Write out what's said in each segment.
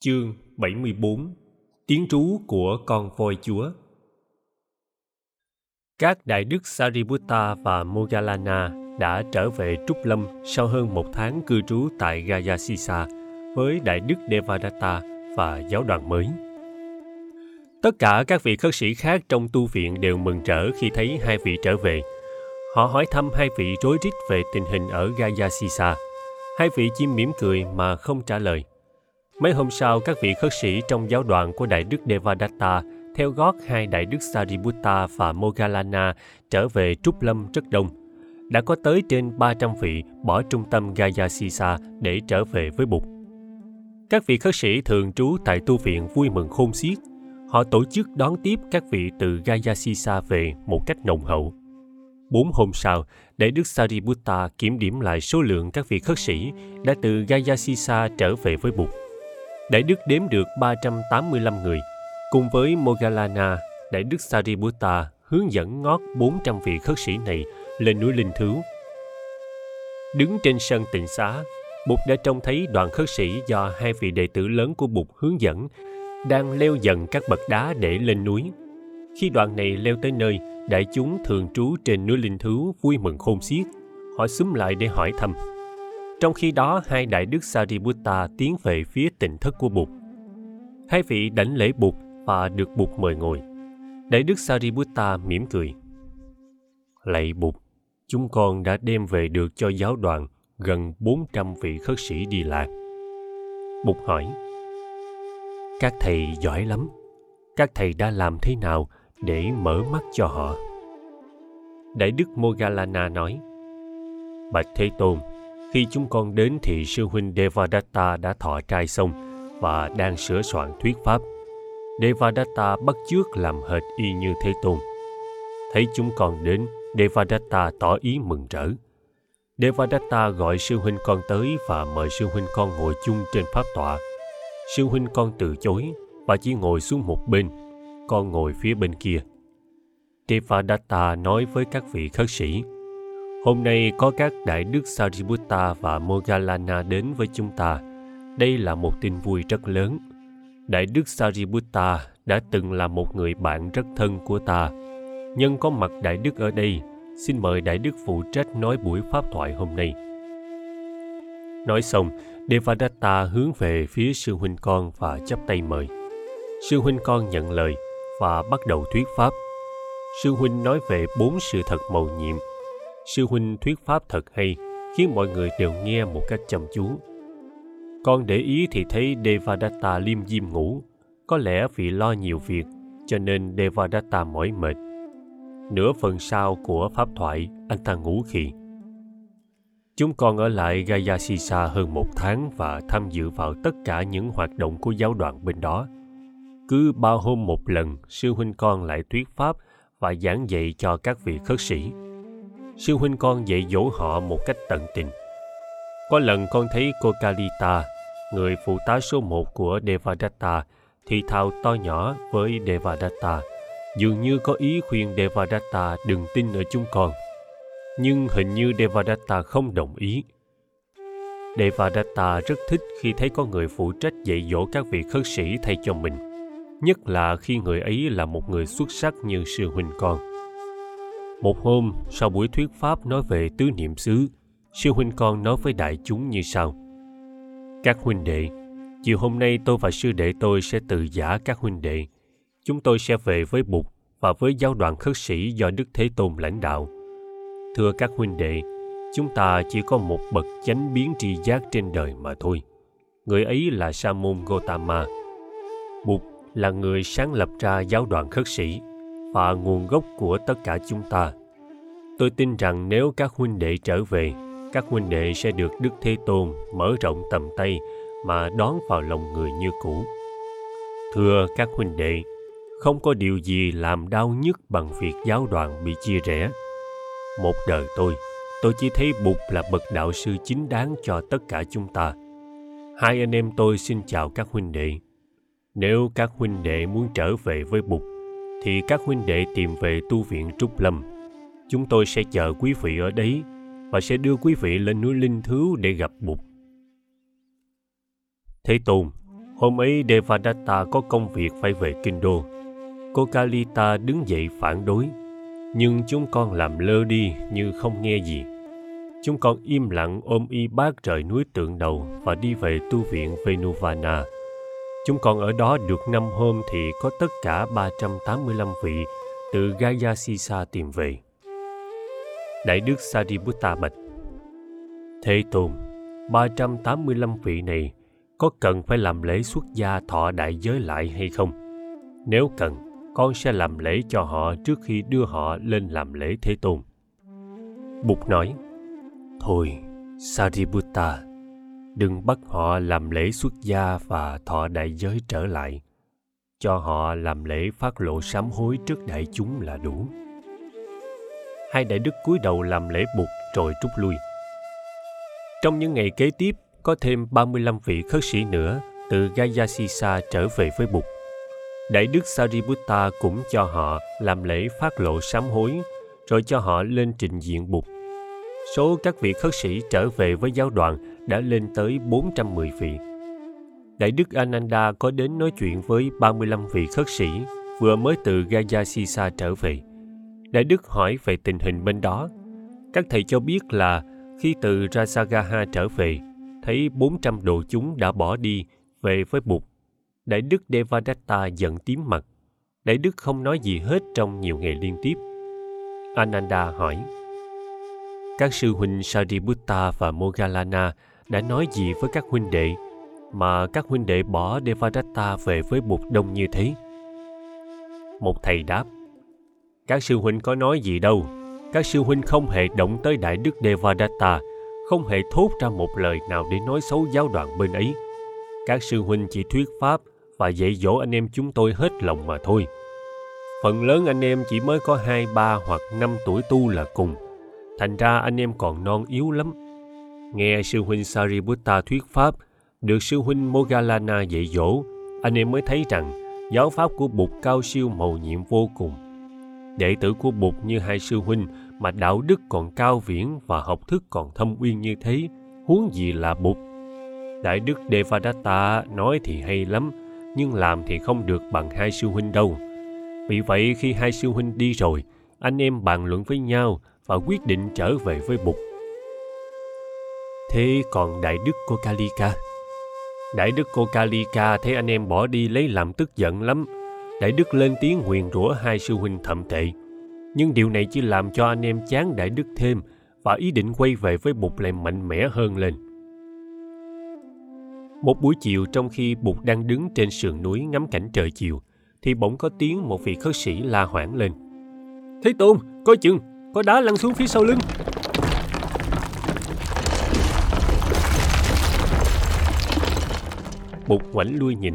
Chương 74 Tiếng trú của con voi chúa Các đại đức Sariputta và Moggallana đã trở về Trúc Lâm sau hơn một tháng cư trú tại Gayasisa với đại đức Devadatta và giáo đoàn mới. Tất cả các vị khất sĩ khác trong tu viện đều mừng rỡ khi thấy hai vị trở về. Họ hỏi thăm hai vị rối rít về tình hình ở Gayasisa. Hai vị chỉ mỉm cười mà không trả lời. Mấy hôm sau, các vị khất sĩ trong giáo đoàn của Đại Đức Devadatta theo gót hai Đại Đức Sariputta và Moggallana trở về Trúc Lâm rất đông. Đã có tới trên 300 vị bỏ trung tâm Gayasisa để trở về với Bụt. Các vị khất sĩ thường trú tại tu viện vui mừng khôn xiết. Họ tổ chức đón tiếp các vị từ Gayasisa về một cách nồng hậu. Bốn hôm sau, Đại Đức Sariputta kiểm điểm lại số lượng các vị khất sĩ đã từ Gayasisa trở về với Bụt. Đại Đức đếm được 385 người. Cùng với Mogalana Đại Đức Sariputta hướng dẫn ngót 400 vị khất sĩ này lên núi Linh Thứ. Đứng trên sân tịnh xá, Bụt đã trông thấy đoàn khất sĩ do hai vị đệ tử lớn của Bụt hướng dẫn đang leo dần các bậc đá để lên núi. Khi đoàn này leo tới nơi, đại chúng thường trú trên núi Linh Thứ vui mừng khôn xiết. Họ xúm lại để hỏi thăm. Trong khi đó, hai đại đức Sariputta tiến về phía tịnh thất của Bụt. Hai vị đảnh lễ Bụt và được Bụt mời ngồi. Đại đức Sariputta mỉm cười. Lạy Bụt, chúng con đã đem về được cho giáo đoàn gần 400 vị khất sĩ đi lạc. Bụt hỏi, Các thầy giỏi lắm. Các thầy đã làm thế nào để mở mắt cho họ? Đại đức Mogalana nói, Bạch Thế Tôn, khi chúng con đến thì sư huynh Devadatta đã thọ trai xong và đang sửa soạn thuyết pháp. Devadatta bắt chước làm hệt y như Thế Tôn. Thấy chúng con đến, Devadatta tỏ ý mừng rỡ. Devadatta gọi sư huynh con tới và mời sư huynh con ngồi chung trên pháp tọa. Sư huynh con từ chối và chỉ ngồi xuống một bên, con ngồi phía bên kia. Devadatta nói với các vị khất sĩ, Hôm nay có các đại đức Sariputta và Moggallana đến với chúng ta. Đây là một tin vui rất lớn. Đại đức Sariputta đã từng là một người bạn rất thân của ta. Nhân có mặt đại đức ở đây, xin mời đại đức phụ trách nói buổi pháp thoại hôm nay. Nói xong, Devadatta hướng về phía sư huynh con và chắp tay mời. Sư huynh con nhận lời và bắt đầu thuyết pháp. Sư huynh nói về bốn sự thật mầu nhiệm sư huynh thuyết pháp thật hay, khiến mọi người đều nghe một cách chăm chú. Con để ý thì thấy devadatta liêm diêm ngủ. Có lẽ vì lo nhiều việc, cho nên devadatta mỏi mệt. Nửa phần sau của pháp thoại, anh ta ngủ khi chúng con ở lại gayasisa hơn một tháng và tham dự vào tất cả những hoạt động của giáo đoàn bên đó. Cứ ba hôm một lần, sư huynh con lại thuyết pháp và giảng dạy cho các vị khất sĩ sư huynh con dạy dỗ họ một cách tận tình. Có lần con thấy cô Kalita, người phụ tá số một của Devadatta, thì thào to nhỏ với Devadatta, dường như có ý khuyên Devadatta đừng tin ở chúng con. Nhưng hình như Devadatta không đồng ý. Devadatta rất thích khi thấy có người phụ trách dạy dỗ các vị khất sĩ thay cho mình, nhất là khi người ấy là một người xuất sắc như sư huynh con. Một hôm, sau buổi thuyết pháp nói về tứ niệm xứ, sư huynh con nói với đại chúng như sau. Các huynh đệ, chiều hôm nay tôi và sư đệ tôi sẽ từ giả các huynh đệ. Chúng tôi sẽ về với Bụt và với giáo đoàn khất sĩ do Đức Thế Tôn lãnh đạo. Thưa các huynh đệ, chúng ta chỉ có một bậc chánh biến tri giác trên đời mà thôi. Người ấy là Sa môn Gotama. Bụt là người sáng lập ra giáo đoàn khất sĩ và nguồn gốc của tất cả chúng ta. Tôi tin rằng nếu các huynh đệ trở về, các huynh đệ sẽ được Đức Thế Tôn mở rộng tầm tay mà đón vào lòng người như cũ. Thưa các huynh đệ, không có điều gì làm đau nhức bằng việc giáo đoàn bị chia rẽ. Một đời tôi, tôi chỉ thấy Bụt là bậc đạo sư chính đáng cho tất cả chúng ta. Hai anh em tôi xin chào các huynh đệ. Nếu các huynh đệ muốn trở về với Bụt, thì các huynh đệ tìm về tu viện Trúc Lâm. Chúng tôi sẽ chờ quý vị ở đấy và sẽ đưa quý vị lên núi Linh Thứ để gặp Bụt. Thế Tôn, Hôm ấy Devadatta có công việc phải về kinh đô. Cô Kalita đứng dậy phản đối, nhưng chúng con làm lơ đi như không nghe gì. Chúng con im lặng ôm y bát rời núi tượng đầu và đi về tu viện Venuvana. Chúng con ở đó được năm hôm thì có tất cả 385 vị từ Gaya Sisa tìm về. Đại đức Sariputta bạch Thế Tôn, 385 vị này có cần phải làm lễ xuất gia thọ đại giới lại hay không? Nếu cần, con sẽ làm lễ cho họ trước khi đưa họ lên làm lễ Thế Tôn. Bụt nói, Thôi, Sariputta, đừng bắt họ làm lễ xuất gia và thọ đại giới trở lại. Cho họ làm lễ phát lộ sám hối trước đại chúng là đủ. Hai đại đức cúi đầu làm lễ bụt rồi rút lui. Trong những ngày kế tiếp, có thêm 35 vị khất sĩ nữa từ Gayasisa trở về với Bụt. Đại đức Sariputta cũng cho họ làm lễ phát lộ sám hối, rồi cho họ lên trình diện Bụt. Số các vị khất sĩ trở về với giáo đoàn đã lên tới 410 vị. Đại đức Ananda có đến nói chuyện với 35 vị khất sĩ vừa mới từ Gayasisa trở về. Đại đức hỏi về tình hình bên đó. Các thầy cho biết là khi từ Rasagaha trở về, thấy 400 đồ chúng đã bỏ đi về với Bụt. Đại đức Devadatta giận tím mặt. Đại đức không nói gì hết trong nhiều ngày liên tiếp. Ananda hỏi, các sư huynh Sariputta và Mogalana đã nói gì với các huynh đệ mà các huynh đệ bỏ Devadatta về với Bụt đông như thế? Một thầy đáp, các sư huynh có nói gì đâu, các sư huynh không hề động tới đại đức Devadatta không hề thốt ra một lời nào để nói xấu giáo đoàn bên ấy. Các sư huynh chỉ thuyết pháp và dạy dỗ anh em chúng tôi hết lòng mà thôi. Phần lớn anh em chỉ mới có hai, ba hoặc năm tuổi tu là cùng. Thành ra anh em còn non yếu lắm. Nghe sư huynh Sariputta thuyết pháp, được sư huynh mogalana dạy dỗ, anh em mới thấy rằng giáo pháp của Bụt cao siêu màu nhiệm vô cùng. Đệ tử của Bụt như hai sư huynh mà đạo đức còn cao viễn và học thức còn thâm uyên như thế, huống gì là Bụt. Đại đức Devadatta nói thì hay lắm, nhưng làm thì không được bằng hai sư huynh đâu. Vì vậy khi hai sư huynh đi rồi, anh em bàn luận với nhau và quyết định trở về với Bụt. Thế còn Đại đức cô Kalika? Đại đức cô Kalika thấy anh em bỏ đi lấy làm tức giận lắm. Đại đức lên tiếng nguyền rủa hai sư huynh thậm tệ. Nhưng điều này chỉ làm cho anh em chán đại đức thêm và ý định quay về với bụt lại mạnh mẽ hơn lên. Một buổi chiều trong khi bụt đang đứng trên sườn núi ngắm cảnh trời chiều thì bỗng có tiếng một vị khất sĩ la hoảng lên. Thế tôn coi chừng có đá lăn xuống phía sau lưng. Bụt ngoảnh lui nhìn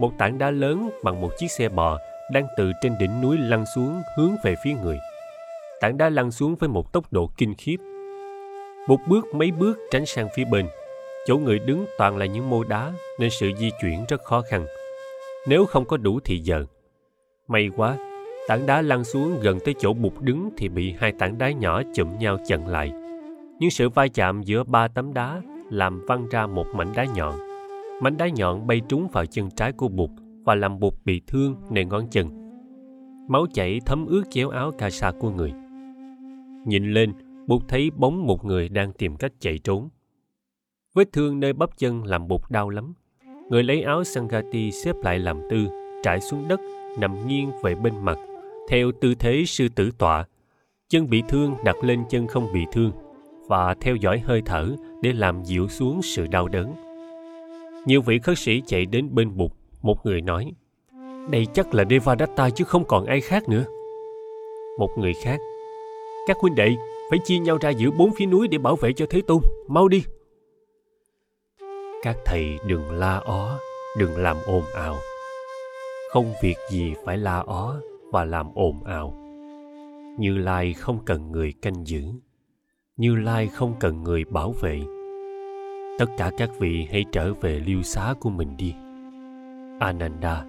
một tảng đá lớn bằng một chiếc xe bò đang từ trên đỉnh núi lăn xuống hướng về phía người. Tảng đá lăn xuống với một tốc độ kinh khiếp. Một bước mấy bước tránh sang phía bên. Chỗ người đứng toàn là những mô đá nên sự di chuyển rất khó khăn. Nếu không có đủ thì giờ. May quá, tảng đá lăn xuống gần tới chỗ bụt đứng thì bị hai tảng đá nhỏ chụm nhau chặn lại. Nhưng sự va chạm giữa ba tấm đá làm văng ra một mảnh đá nhọn. Mảnh đá nhọn bay trúng vào chân trái của bụt và làm bụt bị thương nơi ngón chân. Máu chảy thấm ướt chéo áo ca sa của người. Nhìn lên, bụt thấy bóng một người đang tìm cách chạy trốn. Vết thương nơi bắp chân làm bụt đau lắm. Người lấy áo Sangati xếp lại làm tư, trải xuống đất, nằm nghiêng về bên mặt, theo tư thế sư tử tọa. Chân bị thương đặt lên chân không bị thương và theo dõi hơi thở để làm dịu xuống sự đau đớn. Nhiều vị khất sĩ chạy đến bên bụt một người nói, đây chắc là Devadatta chứ không còn ai khác nữa. Một người khác, các huynh đệ phải chia nhau ra giữa bốn phía núi để bảo vệ cho Thế Tôn. Mau đi! Các thầy đừng la ó, đừng làm ồn ào. Không việc gì phải la ó và làm ồn ào. Như Lai không cần người canh giữ. Như Lai không cần người bảo vệ. Tất cả các vị hãy trở về lưu xá của mình đi. Ananda,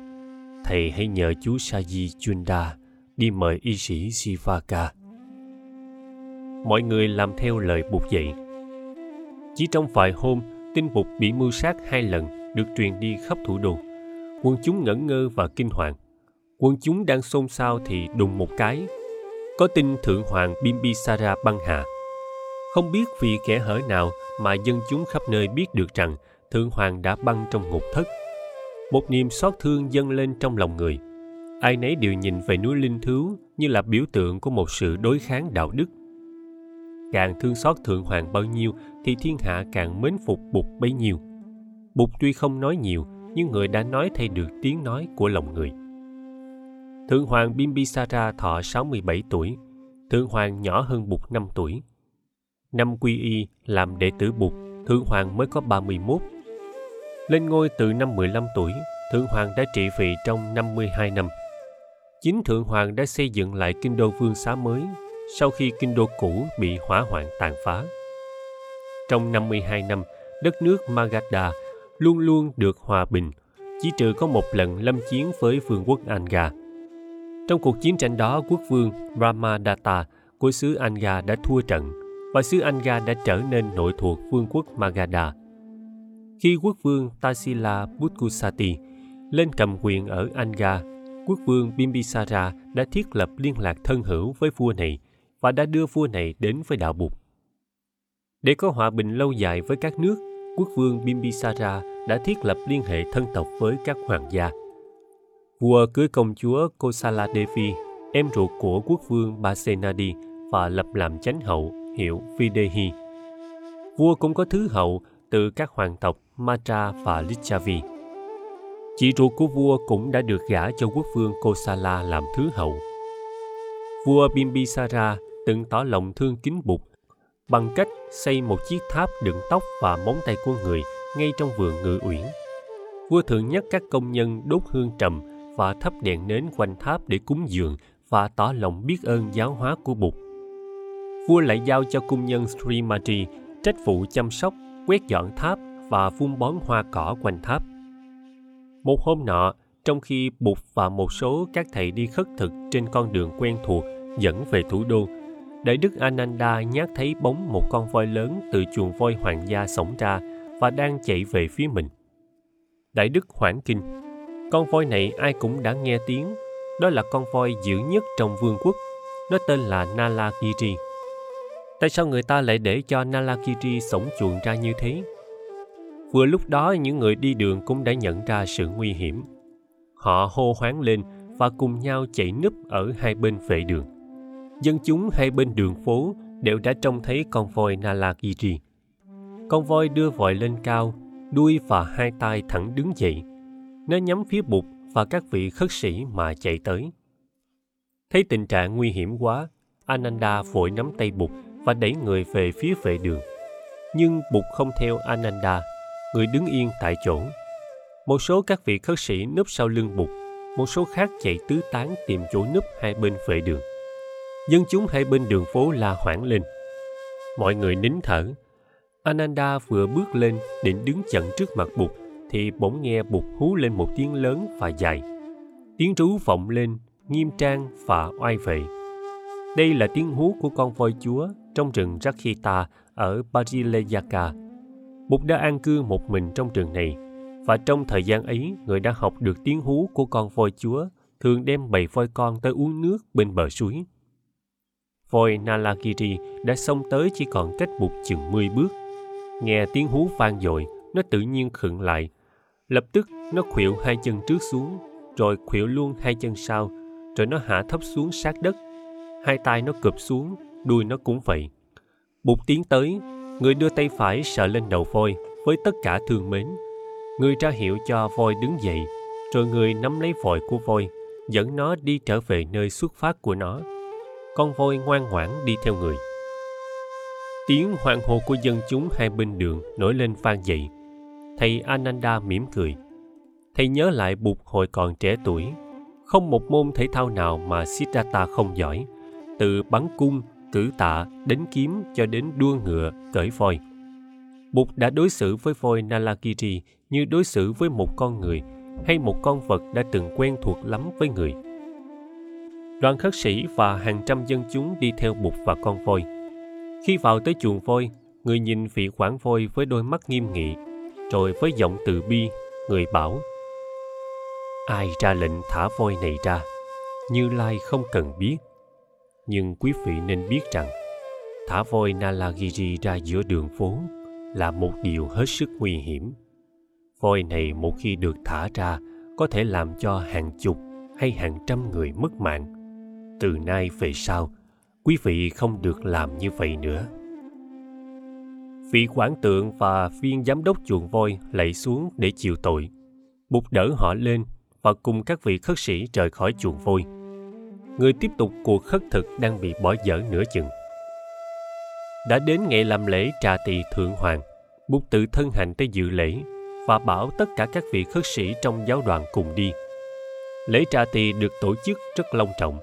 thầy hãy nhờ chú Saji Chunda đi mời y sĩ Sivaka. Mọi người làm theo lời Bụt dạy. Chỉ trong vài hôm, tin bục bị mưu sát hai lần được truyền đi khắp thủ đô. Quân chúng ngẩn ngơ và kinh hoàng. Quân chúng đang xôn xao thì đùng một cái. Có tin Thượng Hoàng Bimbisara băng hạ. Không biết vì kẻ hở nào mà dân chúng khắp nơi biết được rằng Thượng Hoàng đã băng trong ngục thất. Một niềm xót thương dâng lên trong lòng người. Ai nấy đều nhìn về núi Linh Thứu như là biểu tượng của một sự đối kháng đạo đức càng thương xót thượng hoàng bao nhiêu thì thiên hạ càng mến phục bụt bấy nhiêu bụt tuy không nói nhiều, nhưng người đã nói thay được tiếng nói của lòng người thượng hoàng bimbisara thọ 67 tuổi, thượng hoàng nhỏ hơn bụt 5 tuổi năm quy y làm đệ tử bụt thượng hoàng mới có 31 lên ngôi từ năm 15 tuổi thượng hoàng đã trị vì trong 52 năm chính thượng hoàng đã xây dựng lại kinh đô vương xá mới sau khi kinh đô cũ bị hỏa hoạn tàn phá. Trong 52 năm, đất nước Magadha luôn luôn được hòa bình, chỉ trừ có một lần lâm chiến với vương quốc Anga. Trong cuộc chiến tranh đó, quốc vương Brahmadatta của xứ Anga đã thua trận và xứ Anga đã trở nên nội thuộc vương quốc Magadha. Khi quốc vương Tasila Butkusati lên cầm quyền ở Anga, quốc vương Bimbisara đã thiết lập liên lạc thân hữu với vua này và đã đưa vua này đến với đạo Bụt. Để có hòa bình lâu dài với các nước, quốc vương Bimbisara đã thiết lập liên hệ thân tộc với các hoàng gia. Vua cưới công chúa Kosala Devi, em ruột của quốc vương Basenadi và lập làm chánh hậu hiệu Videhi. Vua cũng có thứ hậu từ các hoàng tộc Matra và Lichavi. Chị ruột của vua cũng đã được gả cho quốc vương Kosala làm thứ hậu. Vua Bimbisara từng tỏ lòng thương kính Bụt bằng cách xây một chiếc tháp đựng tóc và móng tay của người ngay trong vườn ngự uyển. Vua thường nhắc các công nhân đốt hương trầm và thắp đèn nến quanh tháp để cúng dường và tỏ lòng biết ơn giáo hóa của Bụt. Vua lại giao cho cung nhân Srimati trách vụ chăm sóc, quét dọn tháp và phun bón hoa cỏ quanh tháp. Một hôm nọ, trong khi Bụt và một số các thầy đi khất thực trên con đường quen thuộc dẫn về thủ đô, Đại đức Ananda nhát thấy bóng một con voi lớn từ chuồng voi hoàng gia sống ra và đang chạy về phía mình. Đại đức hoảng kinh. Con voi này ai cũng đã nghe tiếng. Đó là con voi dữ nhất trong vương quốc. Nó tên là Nalagiri. Tại sao người ta lại để cho Nalagiri sống chuồng ra như thế? Vừa lúc đó những người đi đường cũng đã nhận ra sự nguy hiểm. Họ hô hoáng lên và cùng nhau chạy núp ở hai bên vệ đường dân chúng hai bên đường phố đều đã trông thấy con voi Nalagiri. Con voi đưa vòi lên cao, đuôi và hai tay thẳng đứng dậy. Nó nhắm phía bụt và các vị khất sĩ mà chạy tới. Thấy tình trạng nguy hiểm quá, Ananda vội nắm tay bụt và đẩy người về phía vệ đường. Nhưng bụt không theo Ananda, người đứng yên tại chỗ. Một số các vị khất sĩ núp sau lưng bụt, một số khác chạy tứ tán tìm chỗ núp hai bên vệ đường. Dân chúng hai bên đường phố la hoảng lên. Mọi người nín thở. Ananda vừa bước lên định đứng chặn trước mặt bụt thì bỗng nghe bụt hú lên một tiếng lớn và dài. Tiếng rú vọng lên nghiêm trang và oai vệ. Đây là tiếng hú của con voi chúa trong rừng Rakhita ở Parileyaka. Bụt đã an cư một mình trong rừng này và trong thời gian ấy người đã học được tiếng hú của con voi chúa thường đem bầy voi con tới uống nước bên bờ suối voi Nalagiri đã xông tới chỉ còn cách bụt chừng 10 bước. Nghe tiếng hú vang dội, nó tự nhiên khựng lại. Lập tức nó khuỵu hai chân trước xuống, rồi khuỵu luôn hai chân sau, rồi nó hạ thấp xuống sát đất. Hai tay nó cụp xuống, đuôi nó cũng vậy. Bụt tiến tới, người đưa tay phải sờ lên đầu voi với tất cả thương mến. Người ra hiệu cho voi đứng dậy, rồi người nắm lấy vòi của voi, dẫn nó đi trở về nơi xuất phát của nó. Con voi ngoan ngoãn đi theo người. Tiếng hoan hô của dân chúng hai bên đường nổi lên vang dậy. Thầy ananda mỉm cười. Thầy nhớ lại bụt hồi còn trẻ tuổi không một môn thể thao nào mà siddhartha không giỏi. Từ bắn cung cử tạ đến kiếm cho đến đua ngựa cởi voi bụt đã đối xử với voi Nalakiri như đối xử với một con người hay một con vật đã từng quen thuộc lắm với người. Đoàn khất sĩ và hàng trăm dân chúng đi theo bụt và con voi. Khi vào tới chuồng voi, người nhìn vị quản voi với đôi mắt nghiêm nghị, rồi với giọng từ bi người bảo ai ra lệnh thả voi này ra? Như lai không cần biết nhưng quý vị nên biết rằng, thả voi nalagiri ra giữa đường phố là một điều hết sức nguy hiểm. Voi này một khi được thả ra có thể làm cho hàng chục hay hàng trăm người mất mạng. Từ nay về sau, quý vị không được làm như vậy nữa. Vị quản tượng và viên giám đốc chuồng voi lạy xuống để chịu tội, bục đỡ họ lên và cùng các vị khất sĩ rời khỏi chuồng voi người tiếp tục cuộc khất thực đang bị bỏ dở nửa chừng đã đến ngày làm lễ trà tỳ thượng hoàng bục tự thân hành tới dự lễ và bảo tất cả các vị khất sĩ trong giáo đoàn cùng đi lễ trà tỳ được tổ chức rất long trọng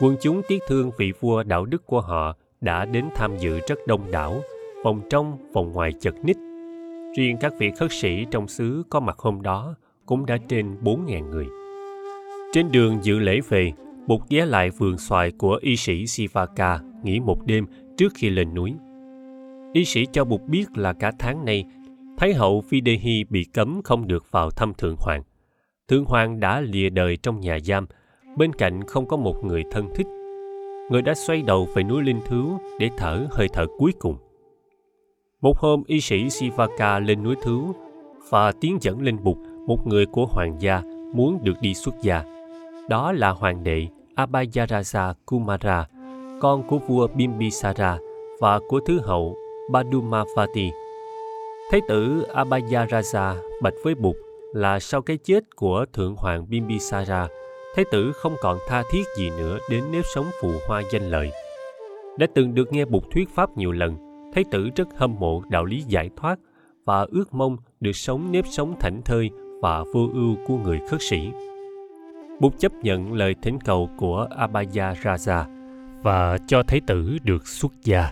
Quân chúng tiếc thương vị vua đạo đức của họ đã đến tham dự rất đông đảo, vòng trong, vòng ngoài chật ních. Riêng các vị khất sĩ trong xứ có mặt hôm đó cũng đã trên 4.000 người. Trên đường dự lễ về, Bụt ghé lại vườn xoài của y sĩ Sivaka nghỉ một đêm trước khi lên núi. Y sĩ cho Bụt biết là cả tháng nay, Thái hậu Videhi bị cấm không được vào thăm Thượng Hoàng. Thượng Hoàng đã lìa đời trong nhà giam bên cạnh không có một người thân thích người đã xoay đầu về núi linh thứ để thở hơi thở cuối cùng một hôm y sĩ sivaka lên núi thứ và tiến dẫn lên bục một người của hoàng gia muốn được đi xuất gia đó là hoàng đệ abhayaraja kumara con của vua bimbisara và của thứ hậu badumavati thái tử abhayaraja bạch với bụt là sau cái chết của thượng hoàng bimbisara Thái tử không còn tha thiết gì nữa đến nếp sống phù hoa danh lợi. Đã từng được nghe Bụt thuyết pháp nhiều lần, Thái tử rất hâm mộ đạo lý giải thoát và ước mong được sống nếp sống thảnh thơi và vô ưu của người khất sĩ bút chấp nhận lời thỉnh cầu của Abhaya Raja và cho Thái tử được xuất gia.